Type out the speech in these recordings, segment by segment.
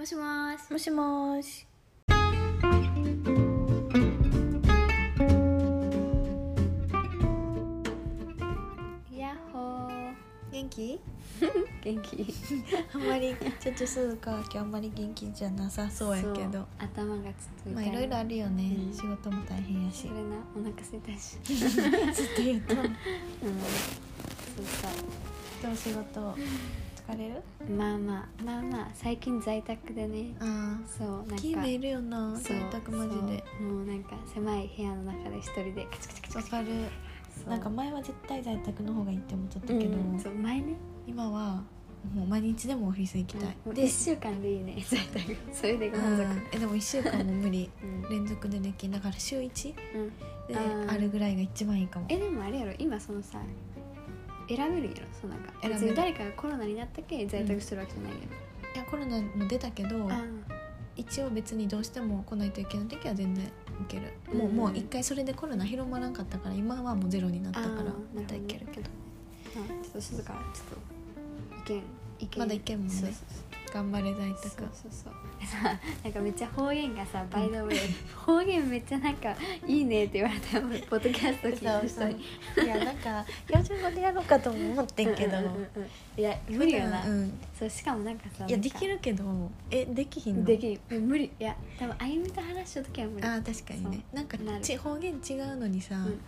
もしもーしもしもーし。やっほー元気？元気 あんまりちょっと鈴鹿は今日あんまり元気じゃなさそうやけど。頭がつっとまあいろいろあるよね、うん仕事も大変やしそれ。なお腹すいたし ずっと言うと。うんそうどう仕事疲れる？まあまあまあまあ最近在宅でねああ、そうなんかキーメいるよな。そう在宅マジで。もうなんか狭い部屋の中で一人でカチカチカチわかる。なんか前は絶対在宅の方がいいって思っちゃったうんけど、そう前ね今はもう毎日でもオフィス行きたい。うん、1週間でいいね 在宅それでう満足ん、えでも一週間も無理。うん、連続でできんだから週一うん、であるぐらいが一番いいかも。えでもあれやろ今そのさ選べるんやろそのなんか選べる。別に誰かがコロナになったけ在宅するわけじゃないやいやコロナも出たけど一応別にどうしても来ないといけない時は全然いける、もううん。もう一回それでコロナ広まらんかったから今はもうゼロになったからあーまたいけるけど。あちょっと静かちょっと意見意見まだ意見もね。そうそう頑張れ在そう宅そうそうでさ なんかめっちゃ方言がさ「バイドウェイ方言めっちゃなんかいいねって言われたよポッドキャスト聞いてる人に。いやなんか標準語でやろうかとも思ってんけど。いや無理よな、うん、そうしかもなんかさいやできるけどえできひんの？できん。無理。いや多分あゆみと話した時は無理。あー確かにね。なんかち方言違うのにさ、うん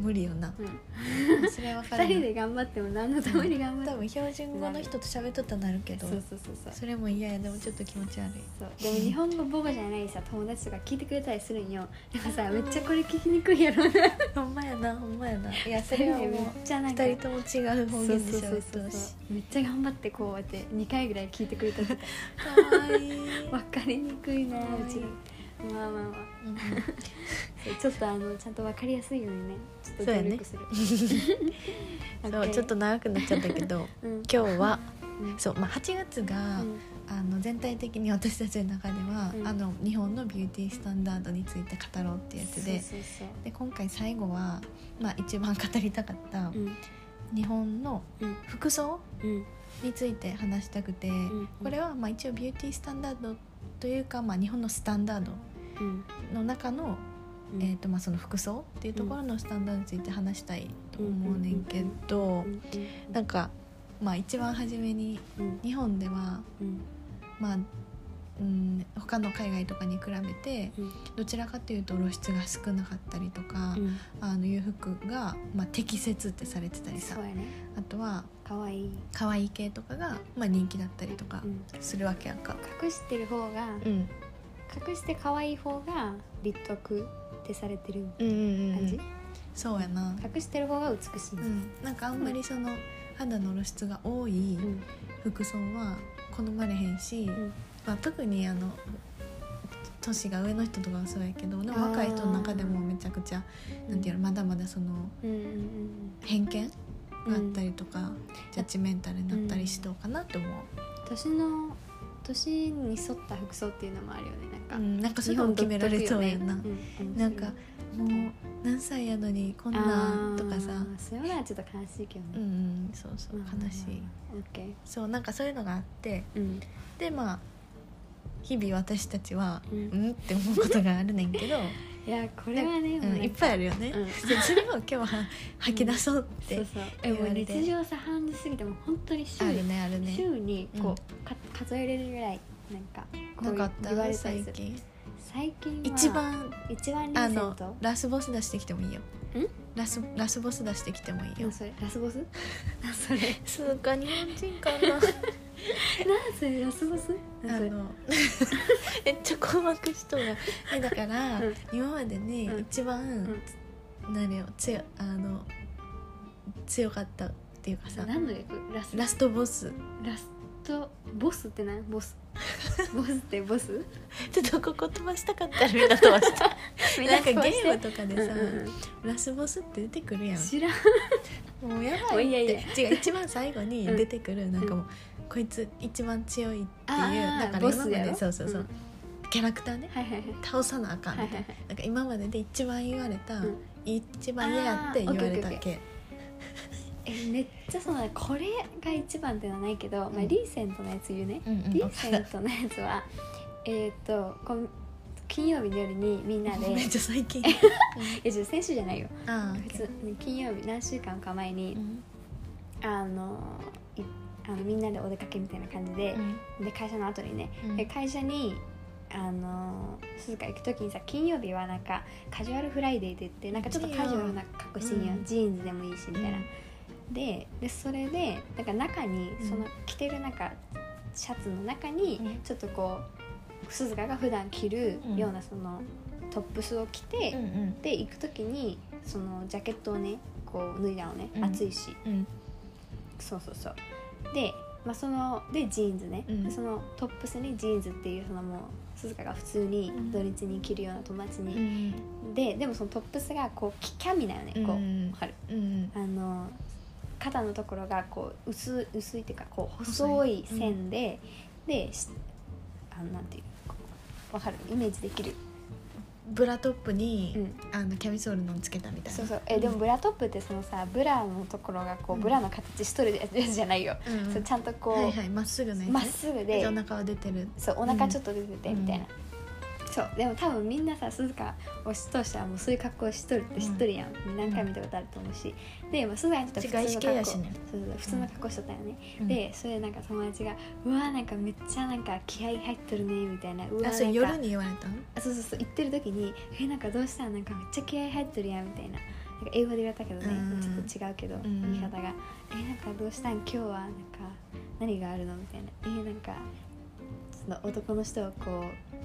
無理よな。うん。それは分か二る人で頑張っても何のために頑張って多分標準語の人と喋っとったらなるけどそうそうそうそう。それも嫌や。でもちょっと気持ち悪い。そう。でも日本語母語じゃないさ友達とか聞いてくれたりするんよ。でもさめっちゃこれ聞きにくいやろな。ほんまやなほんまやな。いやそれはもうめっちゃなんか二人とも違う方言でそうそう喋ってそうそう。ほしめっちゃ頑張ってこうやって2回ぐらい聞いてくれたと。かいかわいい。分かりにくいなうち。らまあまあまあ。う んそうちょっとあのちゃんと分かりやすいようにねちょっとそうやね努力する。そう ちょっと長くなっちゃったけどうん。今日はうんそう、まあ、8月が、うん。あの全体的に私たちの中では、うん。あの日本のビューティースタンダードについて語ろうってやつでで今回最後は、まあ、一番語りたかった日本のうん。服装うん。について話したくて、ん。これはまあ一応ビューティースタンダードというか、まあ、日本のスタンダードうんの中の,、うん。えーとまあ、その服装っていうところのスタンダードについて話したいと思うねんけどなんか、まあ、一番初めにうん。日本では、うん。まあうん、他の海外とかに比べてうん。どちらかというと露出が少なかったりとか、うん。あのいう服が、まあ、適切ってされてたりさ。ね。あとは可愛い。可愛い系とかが、まあ、人気だったりとかうん。するわけやんか。隠してる方がうん隠して可愛い方が立得ってされてるうんうんうん感じ？そうやな、隠してる方が美しいうん、なんかあんまりその肌の露出が多いうん。服装は好まれへんし、うん。まあ、特にあの年が上の人とかはそうやけどでも若い人の中でもめちゃくちゃなんていうのまだまだそのうんうん偏見があったりとか、ジャッジメンタルになったりしとうかなって思う、年の年に沿った服装っていうのもあるよねなんか、うん、なんかそれも決められそうやな、ねうんなんかもう何歳やのにこんなんとかさ。そういうのはちょっと悲しいけどね、うんうんそうそう悲しい。オッケー。そうなんかそういうのがあってうん。でまあ日々私たちはううんん？って思うことがあるねんけど、いやこれはねうん、いっぱいあるよね、うん。で それを今日は吐き出そうって、そうそうえもう日常茶飯事すぎてもう本当に週あるねあるね。週にこう、うん。か数えれるぐらいなんかこなか言わたれたりする。最近。最近は一番一番あのラスボス出してきてもいいよ。ん？ラスラスボス出してきてもいいよ。何それ？ラスボス？何それ？そうか日本人かな。何それラスボスあの。めっちゃ困惑しとるえだから、うん。今までにうん。一番、何よ強あの強かったっていうかさ。何の略ラスラストボス。ラストボスって何？ボス。ボスってボス？ちょっとここ飛ばしたかったらみんな飛ばした。なんかゲームとかでさ、うんうんうん。ラスボスって出てくるやん。知らん。もうやばいって。いいやいや。違う一番最後に出てくる、なんかもうこいつ一番強いっていうだから今まボそうそうそう、ん。キャラクターね。はいはいはい。倒さなあかんみたいな,、なんか今までで一番言われた、うん。一番嫌やって言われたあーオッケーオッケー。系えめっちゃそのこれが一番っていうのはないけど、まあ、うんリーセントのやつ言うね、うんうんリーセントのやつは えっとこん金曜日の夜にみんなで めっちゃ最近。えじゃ先週じゃないよ。ああ普通に金曜日何週間か前に、うん。あのいあのみんなでお出かけみたいな感じで、で会社の後にね、うん。で会社にあの鈴鹿行く時にさ金曜日はなんかカジュアルフライデーって言ってなんかちょっとカジュアルな格好していいよ、うん。ジーンズでもいいしみたいな、ででそれでなんか中にうん。その着てるなんかシャツの中にうん。ちょっとこう鈴鹿が普段着るようなそのトップスを着て、うんうん。で行く時にそのジャケットをねこう脱いだのね、うん。暑いし。うん。そうそうそうで,、まあ、そのでジーンズね、うん。でそのトップスにジーンズっていうそのもう鈴鹿が普通にうん。土日に着るような友達うに、ん。ででもそのトップスがこうキキャミなよねこう、うんわかるうんあの肩のところがこう薄薄いっていうかこう細細いい線で、でしあのなんていうわかる？イメージできる、ブラトップに、うん、あのキャミソールのつけたみたいな。そうそう。えでもブラトップってそのさブラのところがこう、うん。ブラの形しとるやつじゃないよ、うんそうちゃんとこう、はいはい。まっすぐねまっすぐでお腹は出てる。そうお腹ちょっと出ててうんみたいな、そうでも多分みんなさ鈴鹿をしとしてはもうそういう格好をしとるって知っとるやん、何回も見たことあると思うし。で、まあ、鈴鹿にとっては普通の格好。ね。そうそう普通の格好しとったよね、うん。でそれでなんか友達が「うわーなんかめっちゃなんか気合入っとるね」みたいな「うわあそ夜に言われたのあそうそうそう行ってる時に「えなんかどうしたん？なんかめっちゃ気合入ってるやん」みたいな。なんか英語で言われたけどね、うん。ちょっと違うけど、ん。言い方が「えなんかどうしたん？今日はなんか何があるの?」みたいな「えなんかその男の人をこ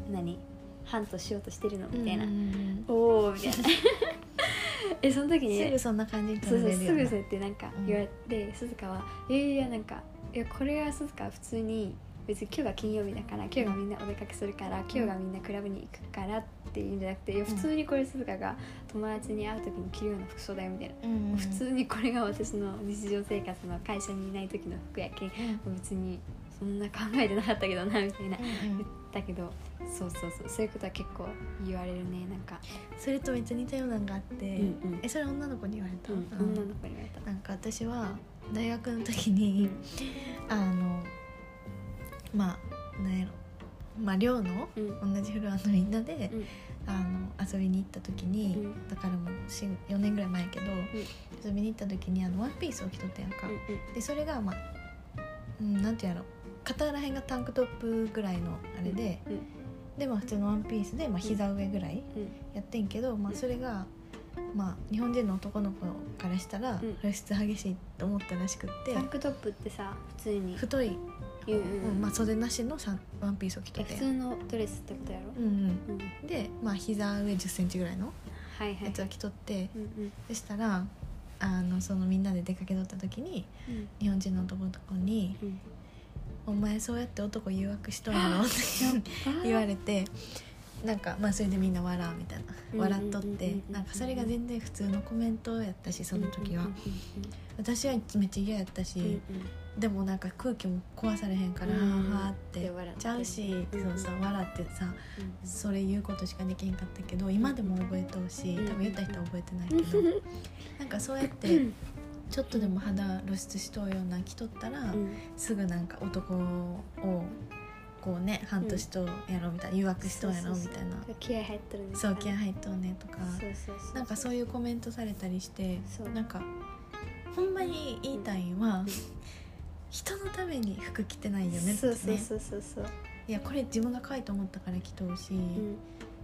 う何？ハントしようとしてるの?」みたいな「うんおお」みたいな。えその時にすぐそんな感じにそうそうすぐそうやってなんか言われて、鈴鹿は「えー、いやなんかいやこれは鈴鹿は普通に別に今日が金曜日だから今日がみんなお出かけするから今日がみんなクラブに行くからっていうんじゃなくていや普通にこれ鈴鹿が友達に会う時に着るような服装だよみたいな、うんうん普通にこれが私の日常生活の会社にいない時の服やけんうん。別にそんな考えてなかったけどなみたいな。うん言ったけどそうそうそうそういうことは結構言われるねなんか、それとめっちゃ似たようなのがあって、うんうん。えそれ女の子に言われた、うん、女の子に言われた。なんか私は大学の時にあのまあなんやろ。まあ寮のうん。同じフロアのみんなで、うん。あの遊びに行った時に、うん。だからもう4年ぐらい前やけど、遊びに行った時にあのワンピースを着とったやんか、でそれがまあ、うん、なんてやろ肩らへんがタンクトップぐらいのあれで、うんでまあ普通のワンピースで、まあ、膝上ぐらいうん。やってんけど、まあ、それが、まあ、日本人の男の子からしたらん。露出激しいと思ったらしくって、タンクトップってさ普通に。太い、言う、うん。まあ、袖なしのさワンピースを着とえって。普通のドレスってことやろ、うんうん。うん、で、まあ、膝上1 0ンチぐらいのやつを着とって、うんうん。そしたらあのそのみんなで出かけとった時にうん。日本人の男の子にうん「お前そうやって男誘惑しとんの?」って言われてなんかまあそれでみんな笑うみたいな。うん笑っとってなんかそれが全然普通のコメントやったしその時は。うん私はめっちゃ嫌やったし、でもなんか空気も壊されへんから、うんははって。ちゃうし、うんそうさ笑ってさうんそれ言うことしかできへんかったけど今でも覚えとうしうん。多分言った人は覚えてないけど。なんかそうやって ちょっとでも肌露出しとうような着とったら、うん。すぐなんか男をこうね半年とやろうみたいな誘惑しとうやろみたいな。気合入ってるんですそう気合入っとうねとか。そうそうそうなんかそういうコメントされたりしてなんかほんまに言いたいんは、うん。人のために服着てないよねってね。そうそうそうそうそう。いやこれ自分が可愛いと思ったから着とうし、うん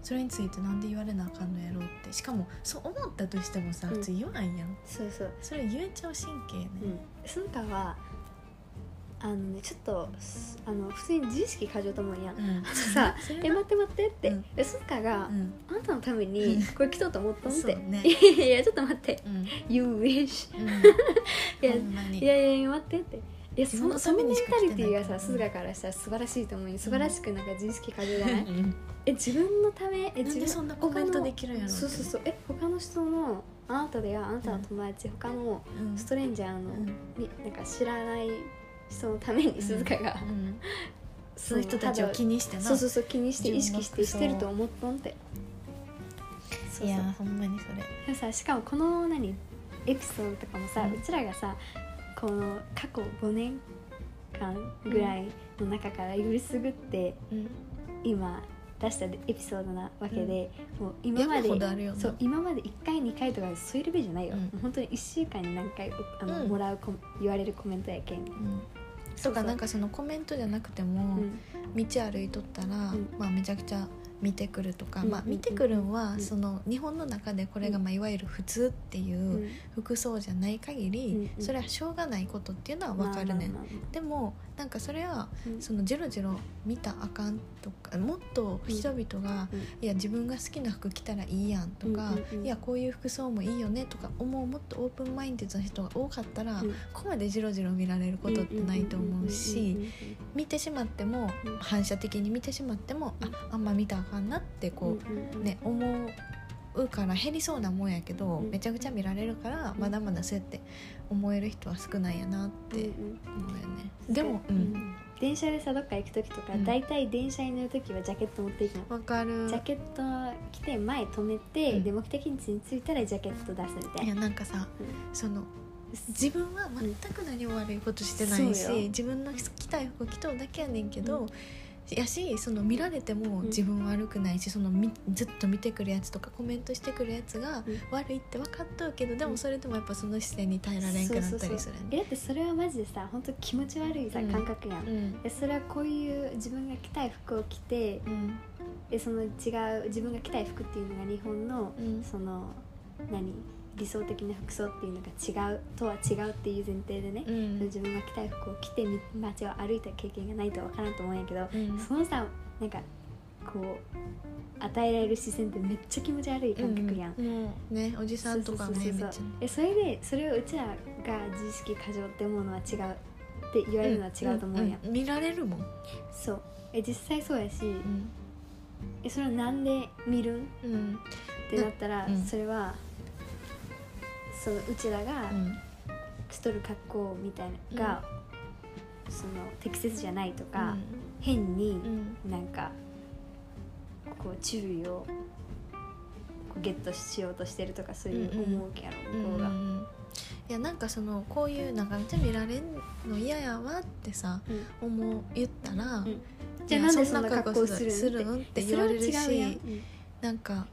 それについてなんで言われなあかんのやろうって。しかもそう思ったとしてもさうん。普通言わんやん、そうそう。それ言えちゃう神経ね、うん。スンカはあのねちょっとすあの普通に自意識過剰と思うやん。うん。さ それ「え待って待って」って、うん。でスンカが、うん。あなたのためにこれ着とうと思ったんって、ね。いやいやちょっと待って。うん。You wish うん。いやほんいやいや待ってっていやそそのメンタリティがさ鈴鹿からしたら素晴らしいと思うよ。素晴らしくなんか自意識過剰じゃない？うん。え自分のため？え自分そんなコメントできるんやろそうそうそう。え他の人のあなたではあなたの友達、他のうん。ストレンジャーの、うん。みなんか知らない人のために鈴鹿が、うん。そういう人たちを気にしてな。そうそうそう気にして意識してしてると思っとんって。そうそう。いやほんまにそれ。さしかもこの何エピソードとかもさ、ううんちらがさこの過去5年間ぐらいの中からよりすぐってうん。今出したエピソードなわけで、もう今ま山でそう今まで1回2回とかそういうレベルじゃないよ、うん。もう本当に1週間に何回あの、うん。もらうコ言われるコメントやけん、とかなんかそのコメントじゃなくても、うん。道歩いとったら、ん。まあ、めちゃくちゃ見てくるとか、うんまあ、見てくるんは、うん。その日本の中でこれが、まあ、いわゆる普通っていううん。服装じゃない限り、それはしょうがないことっていうのは分かるねん、でもなんかそれはうん。そのジロジロ見たらあかんとかもっと人々が、うんいや自分が好きな服着たらいいやんとか、うんうんうん。いやこういう服装もいいよねとか思うもっとオープンマインドな人が多かったら、うん。ここまでジロジロ見られることってないと思うし。見てしまっても、うん反射的に見てしまっても、うん。ああんま見たらあかんなってこう、ね思うから減りそうなもんやけど、うんめちゃくちゃ見られるから、うん。まだまだそうやって思える人は少ないやなって思うよね、でもううんん電車でさどっか行く時とか、うん。大体電車に乗る時はジャケット持っていくの、わかる。ジャケット着て前止めて、うん。で目的地に着いたらジャケット出すみたいいなやなんかさうん。その自分は全く何も悪いことしてないし、自分の着たい服着とうだけやねんけど、やしその見られてもうん。自分悪くないし、そのみずっと見てくるやつとかコメントしてくるやつがうん。悪いって分かっとうけどでうん。もそれでもやっぱその視線に耐えられんくなったりするえだってそれはマジでさ本当気持ち悪いさ、うん。感覚やん、うん。でそれはこういう自分が着たい服を着てうん。でその違う自分が着たい服っていうのが日本の、うん。その何？理想的な服装っていうのが違うとは違うっていう前提でね、うん。自分が着たい服を着てみ街を歩いた経験がないとわからんと思うんやけど、うん。そのさなんかこう与えられる視線ってめっちゃ気持ち悪い感覚やん、うん。もうねおじさんとかねえそれでそれをうちらが自意識過剰って思うのは違うって言われるのは違うと思うや。ん、んん。見られるもん、そう。え実際そうやし、うん。えそれをなんで見るん？っうん。てなったら、うん。それはそのうちらがうん。しとる格好みたいなが、その適切じゃないとか、変にうん。なんかこう注意をこうゲットしようとしてるとかそういう思うけやろ、うん向こうが。うんいやなんかそのこういうなんかめっちゃ見られんの嫌やわってさうん。思う言ったら、ん。いじゃあやなんでそんな格好するんするんってえ言われるしなんか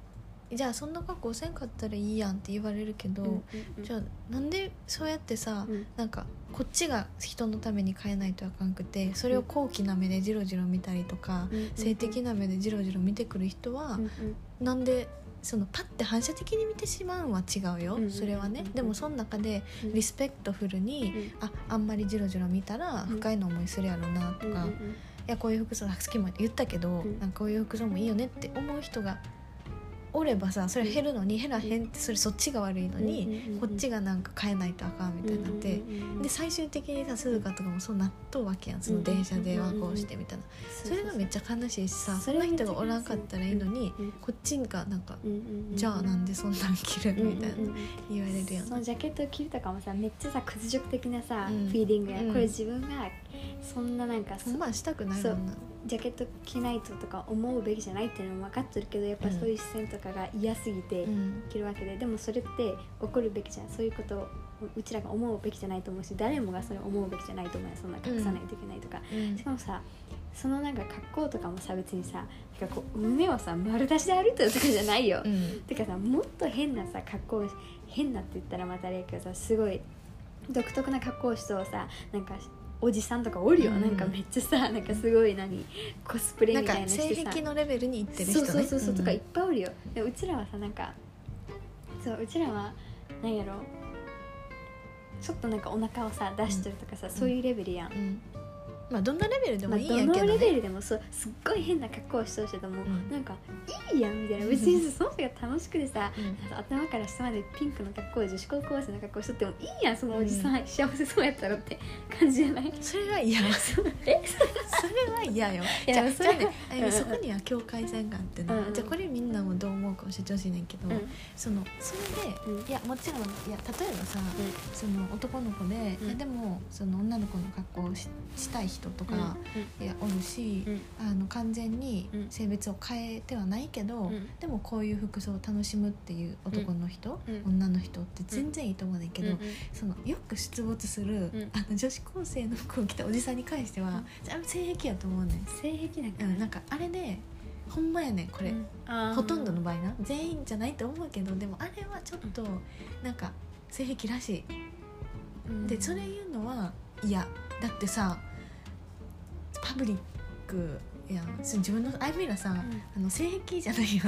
じゃあそんな格好せんかったらいいやんって言われるけど、うんうんうん。じゃあなんでそうやってさ、うん。なんかこっちが人のために変えないとあかんくてそれを高貴な目でジロジロ見たりとか、うんうん性的な目でジロジロ見てくる人は、うんうん。なんでそのパッて反射的に見てしまうんは違うよ、うんうんそれはね、うんでもその中でうん。リスペクトフルに、ああんまりジロジロ見たらうん。不快な思いするやろなとか、いうんうんうん。やこういう服装好きも言ったけど、ん。なんかこういう服装もいいよねって思う人がおればさそれ減るのに減らへんってそれそっちが悪いのに、こっちがなんか変えないとあかんみたいになって。で最終的にさ鈴鹿とかもそうなっとうわけやん。その電車ではこうしてみたいなそれがめっちゃ悲しいしさそんな人がおらんかったらいいのにうんこっちがなんかじゃあなんでそんなん着るみたいな言われるやん。そのジャケットを着るとかもさめっちゃさ屈辱的なさ、うん。フィーリングや、うんこれ自分がそんななんかそほんまはしたくないもんなジャケット着ないととか思うべきじゃないっていうのも分かってるけどやっぱそういう視線とかが嫌すぎてうん。着るわけで、でもそれって起こるべきじゃん。そういうことをうちらが思うべきじゃないと思うし誰もがそれを思うべきじゃないと思うよ。そんな隠さないといけないとか、うん。しかもさそのなんか格好とかもさ別にさなんかこう胸をさ丸出しで歩いてるとかじゃないよ、うん。てかさもっと変なさ格好を変なって言ったらまたあれやけどさすごい独特な格好をしとさなんかおじさんとかおるよ、うん。なんかめっちゃさなんかすごい何コスプレみたいなしてさ。癖のレベルにいってる人ね。そうそうそうそう、とかいっんぱいおるよ。でもうちらはさなんかそううちらはなんやろ。ちょっとなんかお腹をさ出してるとかさ、そういうレベルやん、うんまあどんなレベルでまあ、もいいんどやけどのレベねルでもそうすっごい変な格好をしてほしいと思う、うん。なんかいいやんみたいな別にその人が楽しくてさ、うん。頭から下までピンクの格好で女子高校生の格好しとってもいいやんそのおじさん、幸せそうやったらって感じじゃない？それが嫌そ え？れれは嫌よ。いやじゃあそれじゃあねうん。そこには境界線があってな、うんうん。じゃあこれみんなもどう思うか教えてほしいねんけど、うん。そのそれで、うん。いやもちろんいや例えばさ、その男の子で、でもその女の子の格好をししたい人とか、いやおるし、うん。あの完全にうん。性別を変えてはないけど、うん。でもこういう服装を楽しむっていう男の人、うん。女の人って全然いいと思うねんけど、うんうん。そのよく出没する、ん。あの女子高生の服を着たおじさんに関しては、じゃあ性癖やと思うねん。性癖なんかうん、なんかあれでほんまやねんこれ、ほとんどの場合な。全員じゃないと思うけどでもあれはちょっとなんか性癖らしうん。いでそれ言うのはいやだってさパブリックやんそ自分のアイミラさ、あの性癖じゃないよ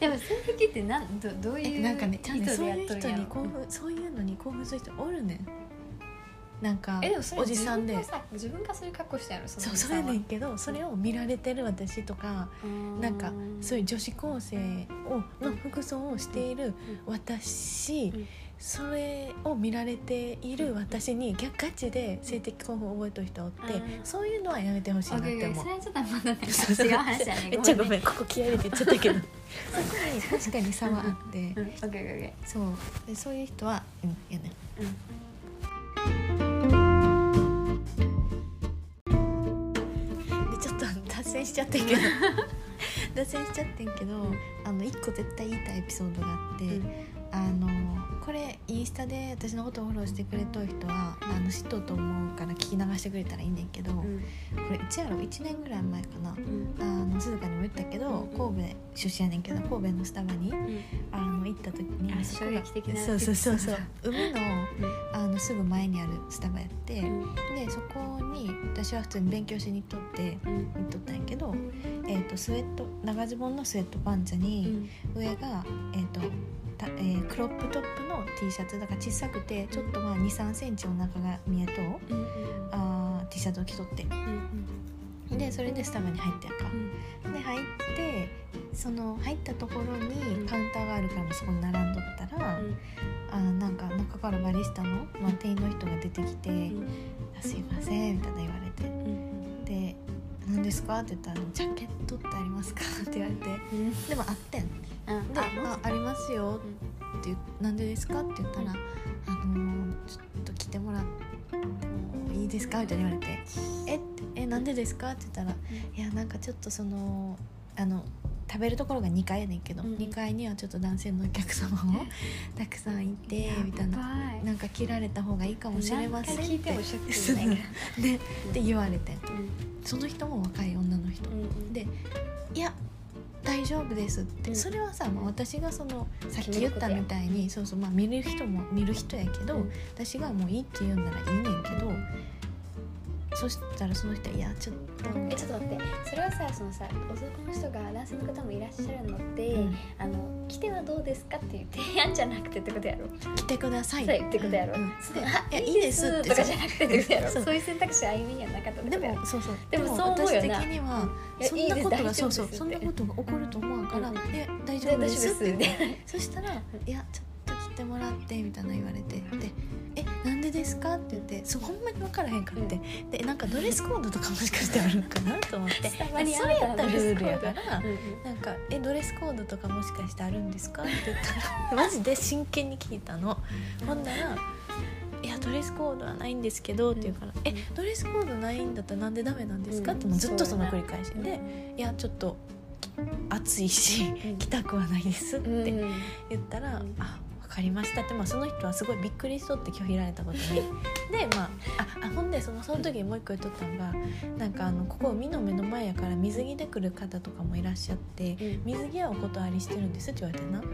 でも性癖ってなんどどういうえなんかねちゃんと意図でそういう人に興奮そういうのに興奮する人おるねん。なんかえでもそれおじさんで。自分がそういう格好したやろそのそうそうやねんけどそれを見られてる私とかなんかそういう女子高生をの服装をしている私、うんそれを見られている私に逆ガチで性的興奮を覚えてる人おって、うんそういうのはやめてほしいなって思う。そ。れはちょっとまだなんかそうそう。違う話やね。めっちゃごめんんここ気合い入れて言っちゃったけど。そこに確かに差はあって、そう。でそういう人はうんやね。ーうん。でちょっと脱線しちゃってんけど。脱線しちゃってんけど、んあの一個絶対言いたいエピソードがあって、うんあのこれインスタで私のことをフォローしてくれとる人はあの知っとると思うから聞き流してくれたらいいねんけど、これいつやろ1年ぐらい前かなうん。あの鈴鹿にも言ったけどうん神戸出身やねんけど神戸のスタバにうん。あの行った時にあ衝撃的なそうそうそうそう海のうん。あのすぐ前にあるスタバやって、うん。でそこに私は普通に勉強しに行っとってうん。行っとったんやけど、えー、とスウェット長ズボンのスウェットパンツうに、ん。上が、えーとたえークロップトップの T シャツだから小さくてちょっとまあ2 3センチお腹が見えとうんあー T シャツを着とって。うんでそれでスタバに入ってやんか、で入ってその入ったところにカウンターがあるからそこに並んどったら、あーなんか中からバリスタの、まあ、店員の人が出てきて「あすいません」みたいな言われて。で「何ですか?」って言ったら「ジャケットってありますか?」って言われてでもあってんで「あありますよ」って言う「なんでですか?」って言ったら「あのーちょっと来てもらってもいいですか?」みたいに言われて「ええなんでですか?」って言ったら「いやなんかちょっとそのあの食べるところが2階やねんけど、うん。2階にはちょっと男性のお客様も たくさんいてみたいななんか切られた方がいいかもしれません聞いてもショでって言われてうん。その人も若い女の人、うんでいや大丈夫ですって、うん。それはさ、まあ、私がそのさっき言ったみたいにそうそう、まあ、見る人も見る人やけど、うん。私がもういいって言うんならいいねんけど、そしたらその人はいやちょっと。えちょっと待って。それはさそのさ男の人が男性の方もいらっしゃるのって、うん。あの来てはどうですかっていう提案じゃなくてってことやろ。来てください。ってことやろ、うん。うん。いやいいですとかじゃなくてってことやろ。そそう。ういう選択肢歩みにはなかったでもそうそう。でもそう思う私よな。的には、そんなことがそうそうそんなことが起こると思うから「うん。え大丈で夫です」って。そしたら「いやちょっと来てもらって」みたいな言われてで「えなんでですか?」って言ってそうほんまに分からへんかって、でなんかドレスコードとかもしかしてあるんかなと思って それやったらルールやかうんら。なんか「えドレスコードとかもしかしてあるんですか?」って言ったら マジで真剣に聞いたの。ほんなら「いやドレスコードはないんですけど」って言うから「えドレスコードないんだったらなんでダメなんですか?」ってもうずっとその繰り返しうんで「いやちょっと暑いしうん 来たくはないです」ってうん言ったらうん「あ分かりました」って、まあ、その人はすごいびっくりしとって拒否られたことに。でまあああほんでそのその時にもう一個言っとったのがなんかあのここ海の目の前やから水着で来る方とかもいらっしゃってうん。水着はお断りしてるんですって言われてんな。は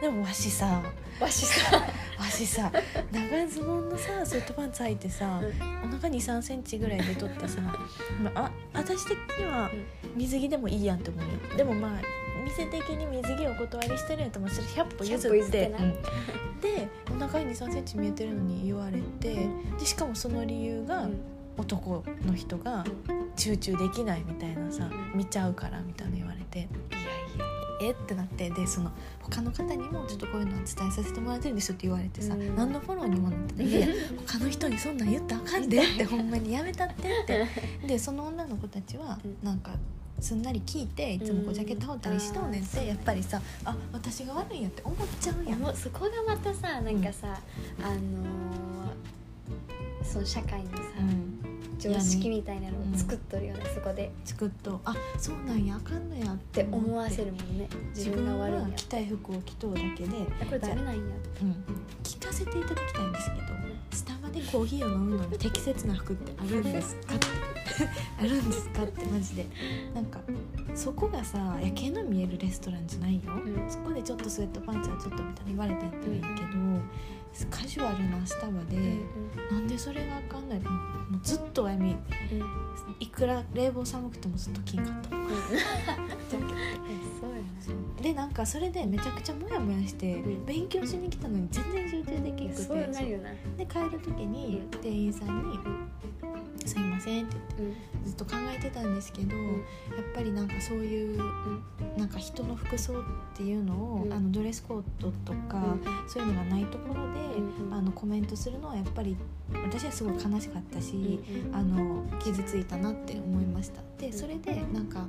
でもわしさ。あわしさ。わしさ。長ズボンのさスウェットパンツ履いてさお腹2 3センチぐらい出とってさ、まあ、あ私的には水着でもいいやんって思うよ。でもまあ店的に水着お断りしてるんやったらもうそれ100歩譲100歩ってでお腹に2 3センチ見えてるのに言われてでしかもその理由が男の人が集中できないみたいなさ見ちゃうからみたいな言われて。いやいや。え？ってなってでその他の方にもちょっとこういうのは伝えさせてもらってるんですよって言われてさ、うん。何のフォローにもなってない。いやいや他の人にそんなん言ったらあかんでって ほんまにやめたってって。でその女の子たちはうん。なんかすんなり聞いていつもこうジャケット羽織ったりしとうねんっうん。てやっぱりさあ私が悪いんやって思っちゃうや。んそこがまたさなんかさ、あのーその社会のさ、うん。常識みたいなのを作っとるよね、そこで。作っとあそうなんやあかんのやっってて思わせるもんね。自分が悪いんや。自分が着たい服を着とうだけで、これダメなんや。うん、聞かせていただきたいんですけどスタバでコーヒーを飲むのに適切な服ってあるんですか？あるんですかってマジで。なんかそこがさ夜景の見えるレストランじゃないよ、ん。そこでちょっとスウェットパンツはちょっとみたいに言われたらいいけど、カジュアルなスタバで、うんなんでそれがあかんないの？もうずっとあやみうん。うんいくら冷房寒くてもずっと金かった。うん でなんかそれでめちゃくちゃモヤモヤしてうん。勉強しに来たのに全然集中できなくて。そうなるよなで帰る時にうん。店員さんに「すいません」って言ってうん。ずっと考えてたんですけど、ん。やっぱりなんかそういうなんか人の服装っていうのを、うん。あのドレスコードとか、そういうのがないところで、あのコメントするのはやっぱり私はすごい悲しかったし、うんあの傷ついたなって思いました。でんそれでなんか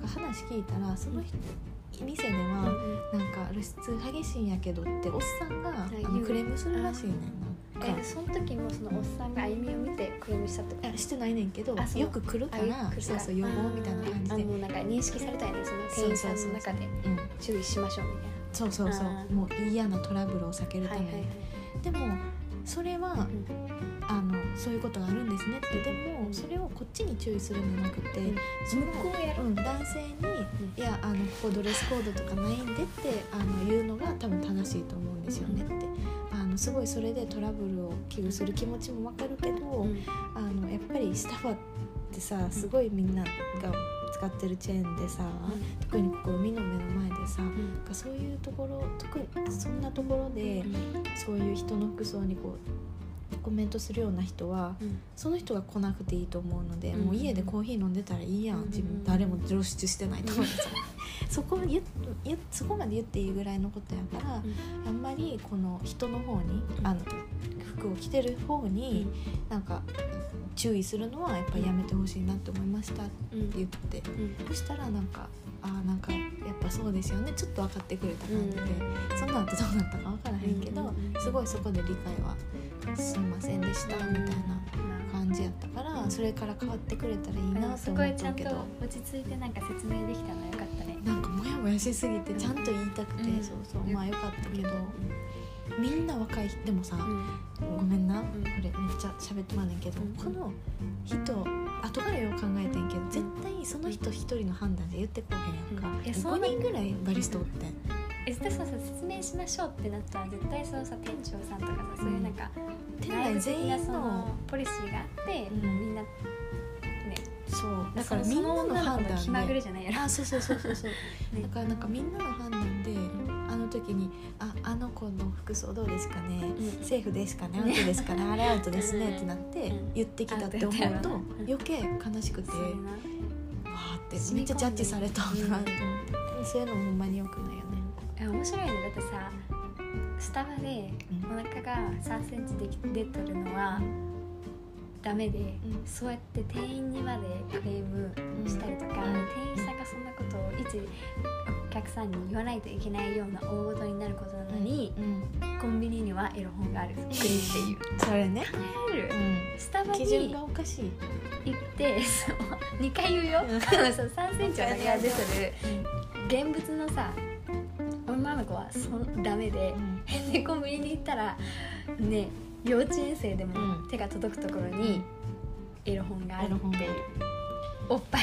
か話聞いたらその人店ではなんか露出激しいんやけどっておっさんがクレームするらしいねんな。えその時もそのおっさんが歩みを見てクレームしたってこと？してないねんけどよく来るから。そうそう予防みたいな感じで。あもうなんか認識されたよねその店員さんの中で。うん注意しましょうみたいそうそうそう。もう嫌なトラブルを避けるために、でもそれはうんあのそういうことがあるんですねってでもそれをこっちに注意するんじゃなくて、向こうやる。うん、男性に「いやあのここドレスコードとかないんで」ってあの言うのが多分正しいと思うんですよねって。あのすごいそれでトラブルを危惧する気持ちもわかるけど、うん。あのやっぱりスタバってさすごいみんなが使ってるチェーンでさ、特にここ海の目の前でさ、なんかそういうところ特にそんなところでそういう人の服装にこうコメントするような人はうん。その人が来なくていいと思うので、うん。もう家でコーヒー飲んでたらいいやん、うん。自分。誰も露出してないと思う。ん。ですよそこ言そこまで言っていいぐらいのことやから、あんまりこの人の方にあの服を着てる方になんか注意するのはやっぱりやめてほしいなって思いましたってうん。言って。うん。そしたらなんかあーなんかやっぱそうですよねちょっと分かってくれた感じで、その後どうなったか分からへんけど、うんうんうん。すごいそこで理解はすいませんでしたみたいな感じやったからそれから変わってくれたらいいなとそ思こへちゃんとったけど落ち着いてなんか説明できたのよかったね。なんかモヤモヤしすぎてちゃんと言いたくて、うん。そうそうまあよかったけど、みんな若い人でもさ、うん。ごめんな、ん。これめっちゃ喋ってまんねんけど、うん。この人後からよう考えてんけど絶対その人一人の判断で言ってこうへんやんか、うん。いやそう5人ぐらいバリスタおって。ん。え絶対そうさ説明しましょうってなったら絶対そのさ店長さんとかさそういうなんか店内部的内全員のポリシーがあって、うん。みんなねそう。だからそみんなの判断気まぐれでじゃないやろ。あそうそうそうそう。そう。ね。だからなんかみんなの判断であの時に「ああの子の服装どうですかね、うん。セーフですかね。アウトですかね。あれアウトですね」ってなってうん。言ってきたって思うと余計悲しくてわそうやな。ーってめっちゃジャッジされたなって。思ってそういうのもほんまによくないよね。面白いね。だってさスタバでうん。お腹が3センチでき出とるのはダメで、ん。そうやって店員にまでクレームしたりとか、うん。店員さんがそんなことを一お客さんに言わないといけないような大事になることなのに、うん。コンビニにはエロ本がある。国っていう。それね、スタバにがおかしい。行ってそう2回言うよ、うん。そう3センチは何が出てる。現物のさ女の子はそダメででコンビニに行ったらね幼稚園生でもうん。手が届くところにエロ本があるっていうおっぱい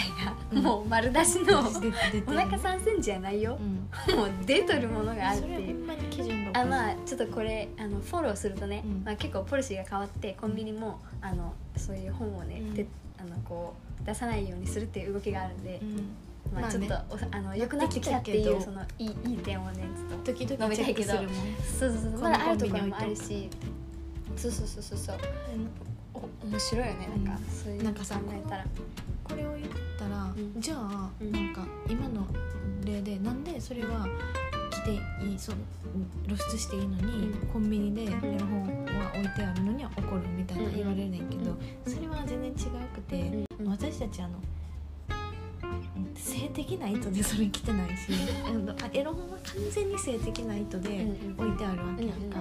うん。がもう丸出しの、お腹3センチじゃないよ。う、ん。もう出とるものがあるっていう。あまあちょっとこれあのフォローするとね、うん。まあ、結構ポリシーが変わってコンビニもあのそういう本をね、うん。であのこう出さないようにするっていう動きがあるんでう、んまあ、ちょっまあねあの良くなってきたっていうそのいいいい点をねちょっと時々チェックするもん。そうそうそう。まだあるところもあるし。そうそうそうそう。そうお面白いよね。なんか、そういうなんかさえたら。これを言ったら、うん。じゃあ、うん。なんか今の例でなんでそれは着ていいそう露出していいのに、うん。コンビニでエロ本は置いてあるのには怒るみたいな言われるねんけど、うん。それは全然違くて、うん。私たちあの性的な意図でそれ着てないしエロ本は完全に性的な意図で置いてあるわけやんか、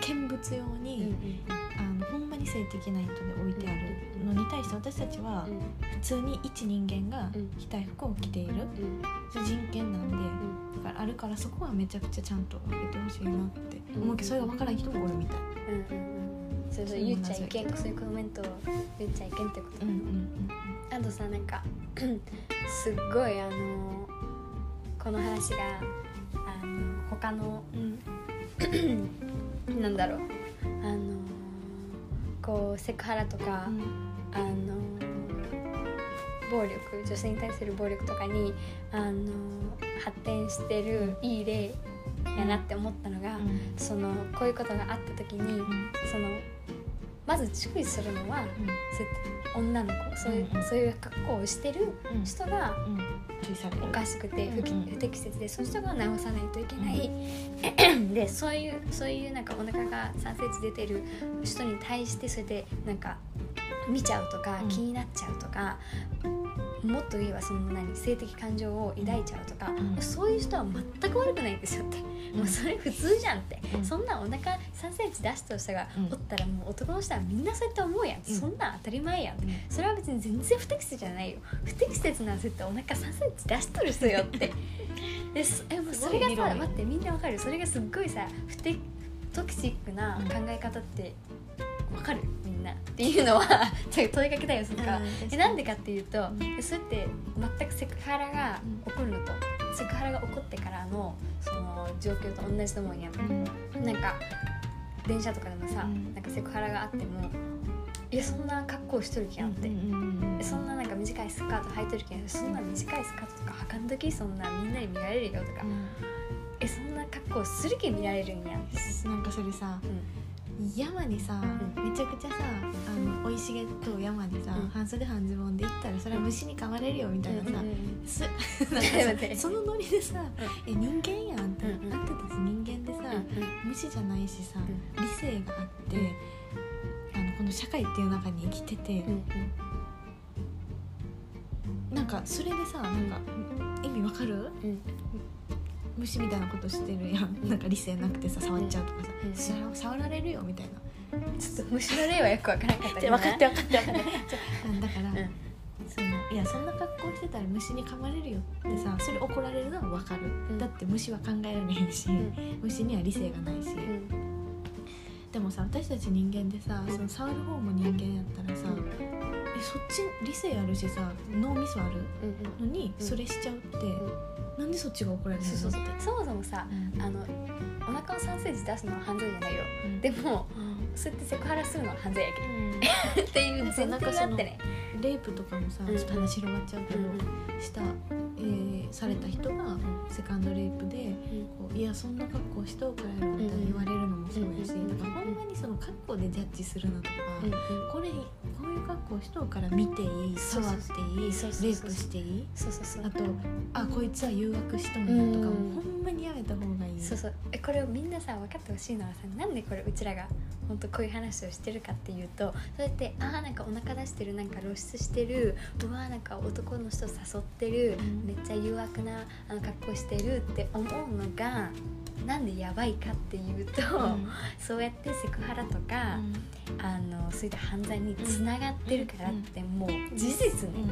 見物用に、あのほんまに性的な意図で置いてあるのに対して私たちは普通に一人間が着たい服を着ている。人権なんでだからあるからそこはめちゃくちゃちゃんと分けてほしいなって。思うけどそれが分からん人もおるみたい。そうそう言っちゃいけんそういうコメントを言っちゃいけんってこと。うんうんあとさなんか すっごいあのこの話があの他のうん。なんだろう。あのこうセクハラとか、あの暴力女性に対する暴力とかにあの発展してるいい例やなって思ったのが、そのこういうことがあった時にそのまず注意するのはそうやって女の子そういう,、うんうん。そういう格好をしてるうん。人がおかしくて不,、うんうん。不適切でそういう人が直さないといけない、でそういうそういうなんかお腹が3センチ出てる人に対してそれでなんか見ちゃうとか、うん。気になっちゃうとかもっと言えばその何性的感情を抱いちゃうとか、うん。そういう人は全く悪くないんですよって、もうそれ普通じゃんって、うん。そんなお腹3センチ出した人がうん。おったらもう男の人はみんなそうやって思うやん、うん。そんなん当たり前やんそれは別に全然不適切じゃないよ。不適切な絶対お腹3センチ出しとる人よって。ですえもうそれがさ待ってみんなわかる？それがすっごいさ不適トキシックな考え方ってわかる？っていうのは 問いかけたいよそっか、えなんでかっていうと、それって全くセクハラが起こるのと、セクハラが起こってからのその状況と同じと思うんや。んなんか電車とかでもさ、うん。なんかセクハラがあってもいやそんな格好しとるけんって、えそんななんか短いスカート履いてるけんそんな短いスカートとか履かんときそんなみんなに見られるよとか、えそんな格好するけん見られるんやなんかそれさ山にさ、うめちゃくちゃさあの生い茂っとう山にさ、うん。半袖半ズボンで行ったらそれは虫に噛まれるよみたいなさ、す なんか待ってさそのノリでさ「え人間やん」って、うんうん。あんたたち人間でさ、虫じゃないしさ、理性があって、あのこの社会っていう中に生きてて、なんかそれでさなんか意味わかる？虫みたいなことしてるやん。なんか理性なくてさ触っちゃうとかさ、うん。触られるよみたいな。ちょっと虫の例はよくわからなかったけど 分かって分かって分かってうんだから、うん。そのいやそんな格好してたら虫に噛まれるよってさそれ怒られるのは分かる、うん。だって虫は考えられへんし、ん。虫には理性がないし、うん。でもさ私たち人間でさその触る方も人間やったらさ、えそっち理性あるしさ脳みそあるうんのにうん。それしちゃうって、なんでそっちが怒られるそうそうのってそもそもさうん。あのお腹を3センチ出すのは犯罪じゃないよ。うん。でもうんそうやってセクハラするのは犯罪やけん。うん。っていう前提があってね。レイプとかもさうんちょっと話広がっちゃうけど、した、えーされた人がセカンドレイプでこういやそんな格好しとうからみたいな言われるのもそうやし、うん。だからほんまにその格好でジャッジするなとか、うん。これこういう格好しとうから見ていい触っていいレイプしていい？あとあこいつは誘惑しとんやとかもうんほんまにやめた方がいい。そうそう。えこれをみんなさ分かってほしいのはさなんでこれうちらが本当こういう話をしてるかっていうとそうやってああなんかお腹出してるなんか露出してるうわーなんか男の人誘ってるうん。めっちゃ誘惑なあの格好してるって思うのがなんでやばいかっていうと、うん。そうやってセクハラとか、あのそういった犯罪につながってるからってもう事実ね、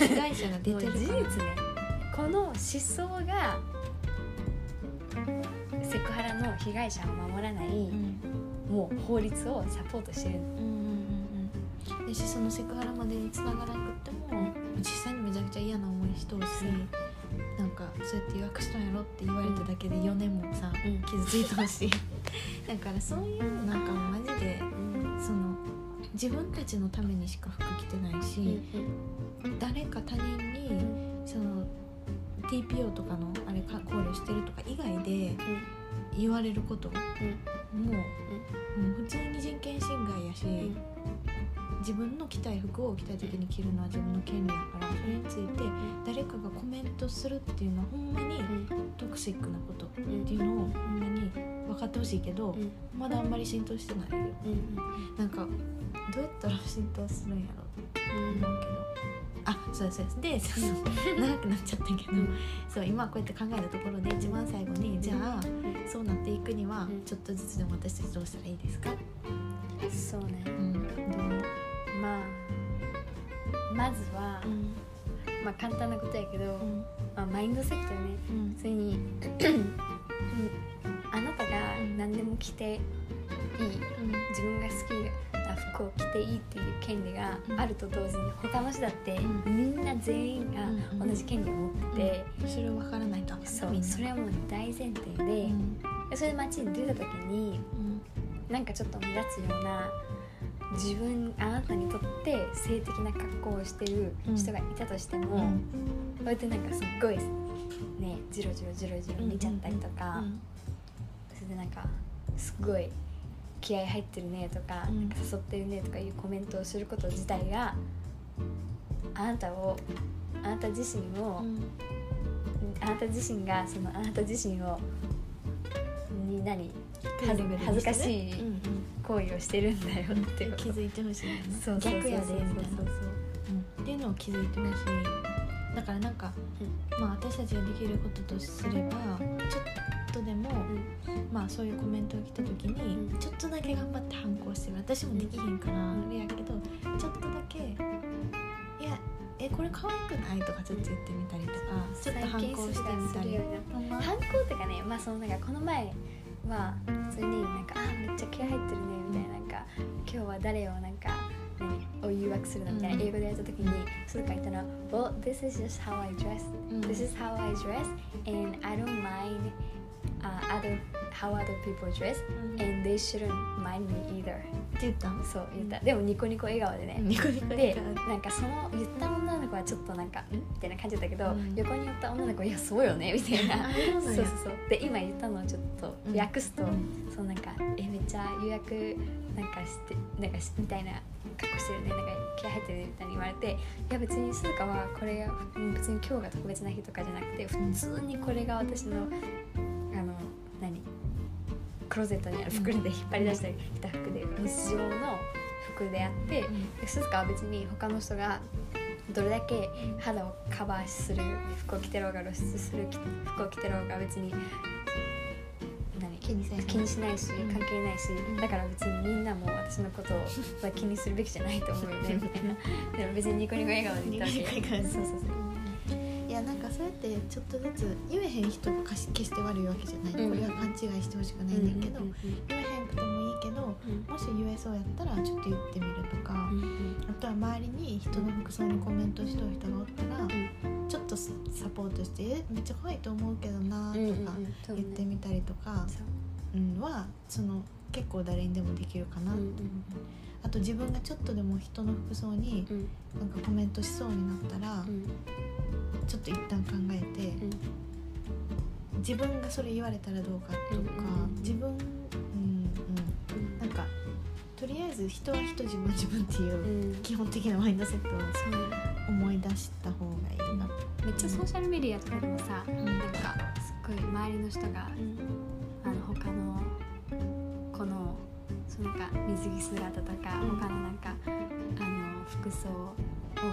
うん。被害者が出てるから 実ね。この思想がの被害者を守らない、うん。もう法律をサポートしてるうんうんうんうん。でしそのセクハラまでに繋がらなくっても実際にめちゃくちゃ嫌な思いしとうしなんかそうやって予約したんやろって言われただけで4年もさ、うん。傷ついてほし。い だからそういうなんかマジでその自分たちのためにしか服着てないし、誰か他人にその TPO とかのあれか考慮してるとか以外で言われることもう,、もう普通に人権侵害やし、自分の着たい服を着たい時に着るのは自分の権利やからそれについて誰かがコメントするっていうのはほんまにトクシックなことっていうのをほんまに分かってほしいけど、まだあんまり浸透してないよ、なんかどうやったら浸透するんやろって思うけど。あそうそうでそうそう長くなっちゃったけど、そう今こうやって考えたところで一番最後にじゃあそうなっていくにはちょっとずつでも私たちどうしたらいいですか、そうね、うん、どうまあまずは、まあ簡単なことやけど、うん。まあ、マインドセットよね。うん。普通に あなたが何でも着ていい自分が好きな服を着ていいっていう権利があると同時に他の人だってうみんな全員が同じ権利を持ってて、それを分からないとそうそれはもう大前提うで、ん。それで街に出た時になんかちょっと目立つような自分あなたにとって性的な格好をしてる人がいたとしても、うん。こうやってなんかすっごいねジロジロジロジロ見ちゃったりとか、それでなんかすっごい気合入ってるねとか,、うん。なんか誘ってるねとかいうコメントをすること自体があなたをあなた自身を、うん。あなた自身がそのあなた自身をに何恥ずかしい行為をしてるんだよって気づいてほしい逆やでみたいなそうそうそう。うん。っていうのを気づいてほしい。だからなんか、まあ私たちができることとすればちょっとでも、まあそういうコメントが来た時に、うん。ちょっとだけ頑張って反抗してる。私もできへんから、うん。あれやけどちょっとだけ「いやえこれ可愛くない?」とかちょっと言ってみたりとか、ちょっと反抗してみたり。反抗っていうかねまあそのなんかこの前は普通になんかあめっちゃ気合入ってるねみたいななんか今日は誰をなんか何を誘惑するのみたいな、うん英語でやった時に鈴鹿言ったら「Well this is just how I dress、うん this is how I dress and I don't mind、uh, other how other people dress うん and they shouldn't mind me either. って言った？ん」そう言った、でもニコニコ笑顔でね、ニコニコで笑なんかその言った女の子はちょっとなんか「ん?」みたいな感じだったけど、うん。横に寄った女の子は「いやそうよね」みたいな。あそうそうそうで今言ったのをちょっとうん。訳すと、うん。そうなんか「えめっちゃ予約なんかしてなんかしみたいな格好してるね。なんか気合入ってるね」みたいに言われて「いや別に鈴鹿はこれ別に今日が特別な日とかじゃなくて普通にこれが私のクローゼットにある服で引っ張り出してきた服で日常の服であって、で鈴鹿は別に他の人がどれだけ肌をカバーする服を着てろうが露出する服を着てろうが別に何？気に気にしないしうん。関係ないし、んだから別にみん。なも私のことをまあ気にするべきじゃないと思うよねみたいなでも別にニコニコ笑顔で言ったわけってちょっとずつ言えへん人が決して悪いわけじゃない、うん。これは勘違いしてほしくないんだけど、うん言えへんくてもいいけどうん。もし言えそうやったらちょっと言ってみるとか、うんうん。あとは周りに人の服装にコメントしとる人がおったら、うん。ちょっとサポートして「えめっちゃ可愛いと思うけどな」とうんうんうん。か言ってみたりとか、そう。うん、はその結構誰にでもできるかな、うんうんあと自分がちょっとでも人の服装にうん。なんかコメントしそうになったら、うん。ちょっと一旦考えて、うん。自分がそれ言われたらどうかとか、うん。うんうん自分うん。うん。なんかとりあえず人は人自分は自分っていううん。基本的なマインドセットをそう。ね思い出した方がいいな、めっちゃソーシャルメディアとかでもさ、ん。なんかすっごい周りの人があの他のこのそのなんか水着姿とか、うん他のなんかあの服装を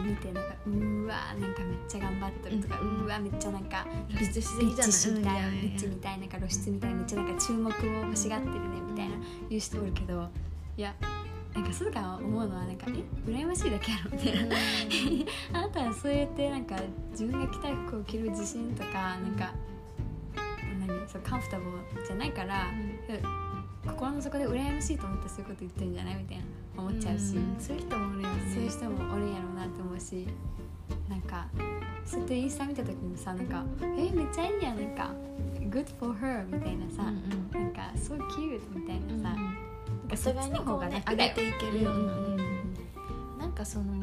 見てなんかうわなんかめっちゃ頑張ってるとか、ううんわめっちゃなん。か露出しすビぎじゃないビッチみたいななんか露出みたいなめっちゃなんか注目を欲しがってるねみたいな言う人おるけどいやなんか鈴鹿は思うのはなんかえ羨ましいだけやろみたいなあなたはそうやってなんか自分が着たい服を着る自信とかなんか何？そうカンフタボーじゃないから、心の底で羨ましいと思ってそういうこと言ってるんじゃないみたいな思っちゃうし、んそういう人もおるよねそういう人もおるんやろうなって思うしなんかそうやってインスタ見た時にさなんか「えめっちゃいいやんなんか good for her」みたいなさ、うんうんなんか「so cute」みたいなさ、なんかそっちの方互いにこうがね上げていけるような、うんうんなんかその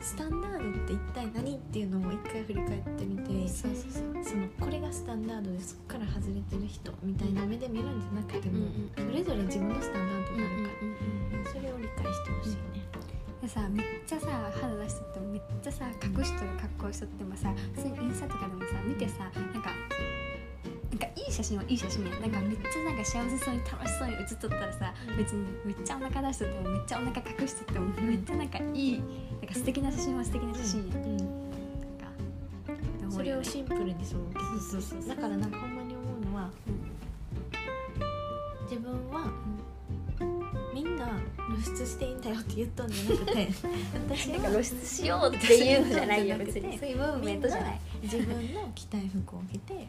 スタンダードって一体何っていうのを一回振り返ってみてそうそうそう。そのこれがスタンダードでそこから外れてる人みたいな目で見るんじゃなくても、うんうんそれぞれ自分のスタンダードがある。から、うんうんうんそれを理解してほしいね。でさめっちゃさ肌出しとってもめっちゃさ隠しとる格好しとってもさ普通にインスタとかでもさ見てさなんかなんかいい写真はいい写真やん。なんかめっちゃなんか幸せそうに楽しそうに写っとったらさ別にめっちゃお腹出しとってもめっちゃお腹隠しとってもめっちゃなんかいいか素敵な写真は素敵な写真やん、なんかって思そうれをシンプルにそうそうそうそうだからなんかほんまに思うのは、自分は、みんな露出していいんだよって言っとんじゃなくて 私はなんか露出しようっていうのじゃないよ別に。そういうムーブメントじゃない。自分の着たい服を着て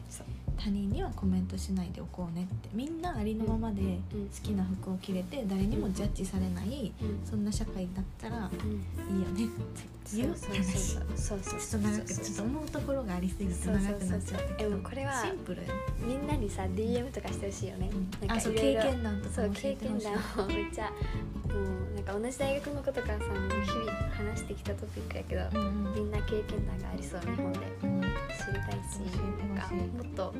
他人にはコメントしないでおこうねって。みんなありのままでうん好きな服を着れて誰にもジャッジされないうん。そんな社会だったらうん。いいよねっていうそう話。そうそうそうちょっと長くちょっと思うところがありすぎて長くなっちゃったけどそうそうそうでもこれはシンプルよ。みんなにさ DM とかしてほしいよね、なんあそう経験談とかそう経験談をめっちゃもうなんか同じ大学の子とかさ日々話してきたトピックやけど、みんな経験談がありそう日本でうん。知りたいしなんかもっと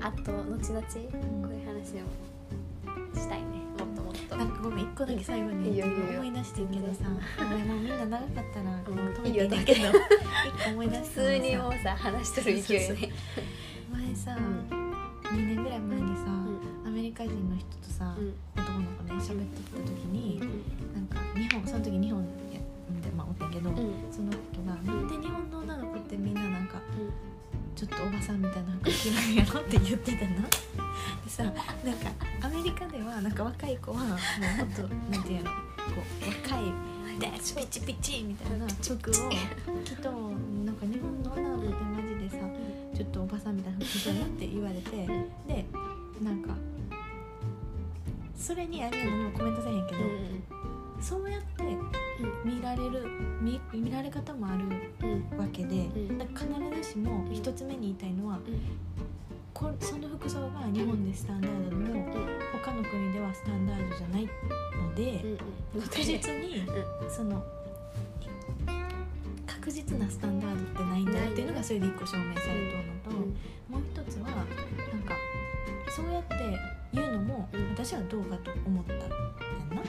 あと後々こういう話をしたいね。もっともっと。なんかごめん一個だけ最後に思い出してんけどさもうみんな長かったらうんもう止めていいんだけど一個思い出普したのがさ通にもうさ話しとる勢いね前さうん2年ぐらい前にさうアメリカ人の人とさうん。男の子ね喋ってきた時にうん。なんか日本その時日本でまあおってんけどうん。その人が「なんで日本の女の子ってみんななんかちょっとおばさんみたいな服着るんやろって言ってたのでさなんかアメリカではなんか若い子はもうもっとなんていうのこう若いでピチピチみたいな服を着となんか日本の女の子ってマジでさちょっとおばさんみたいな服着てるって言われてでなんかそれにあれ何もコメントせえへんけど、そうやって見られる見見られ方もあるうん。わけで、必ずしも一つ目に言いたいのは、こその服装が日本でスタンダードでも、他の国ではスタンダードじゃないので、確実に、その確実なスタンダードってないんだよっていうのがそれで一個証明されとるのと、もう一つはなんかそうやって言うのもうん。私はどうかと思ったんやんな。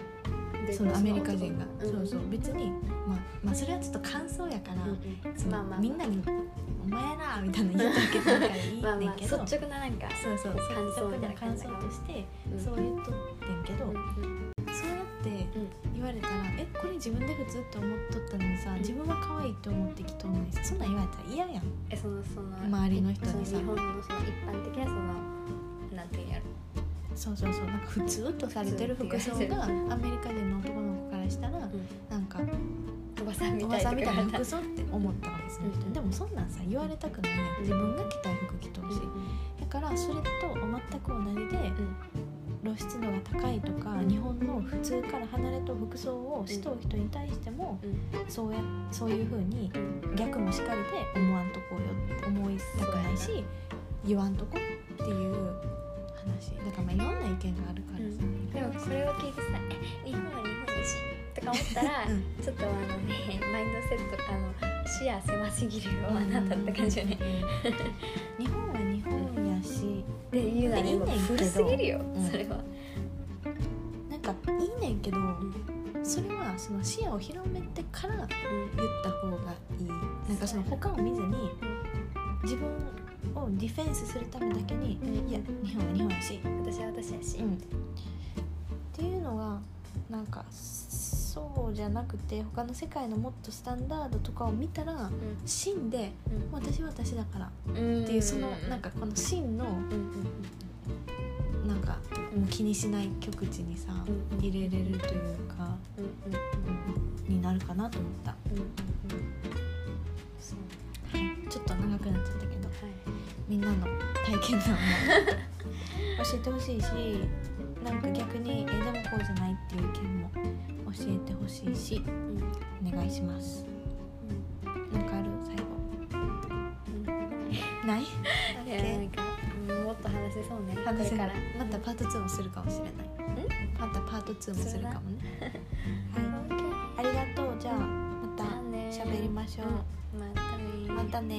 でそのアメリカ人が、うん。そうそう。別に、まあ、まあそれはちょっと感想やから、そのまあまあ。みんなに「お前ら」みたいな言ったわけだからいいまあまあ。ねんけど、率直ななんかそうそう感想みたいな感想としてうん。そう言っとってんけど、うんそうやって言われたら「えこれ自分で普通って思っとったのにさん。自分は可愛いって思ってきとんのにさそんなん言われたら嫌やん」えそのその周りの人にさ。日本のその一般的なそのそうそうそう。なんか普通とされてる服装がアメリカ人の男の子からしたらなん。かおばさんみおたいとかばさんみたいな服装って思ったわけですよ、うん。でもそんなんさ言われたくないやん。自分が着たい服着とるし、だからそれと全く同じで露出度が高いとか日本の普通から離れと服装をしとう人に対してもそうやそういう風に逆もしかりで思わんとこうよって思いたくないし言わんとこっていう話。だからまあいろんな意見があるからさ、でもこれを聞いてさ「え日本は日本だし」とか思ったら、うん。ちょっとあのねマインドセットあの視野狭すぎるよあなたって感じよね。日本は日本やし。っていうのはねいいねんけど。古すぎるよ、うん。それは。なんかいいねんけどそれはその視野を広めてから言った方がいい。なんかその他を見ずに自分をディフェンスするためだけにうん。いや日本は日本やし、私は私やし、うん、っていうのがなんかそうじゃなくて他の世界のもっとスタンダードとかを見たら真で私は私だからうん。っていうそのなんかこの真のうんうんなんかもう気にしない極地にさうん入れれるというかうんうんになるかなと思った、ちょっと長くなっちゃったみんなの体験談も教えてほしいしなんか逆にえでもこうじゃないっていう意見も教えてほしいしうんお願いします。なんかある？最後。うん。ない？いやなんかうんもっと話せそうね。話せから。またパート2もするかもしれない。またパート2もするかもね。はい。ありがとう。じゃあまた喋りましょう。うん。またねまたね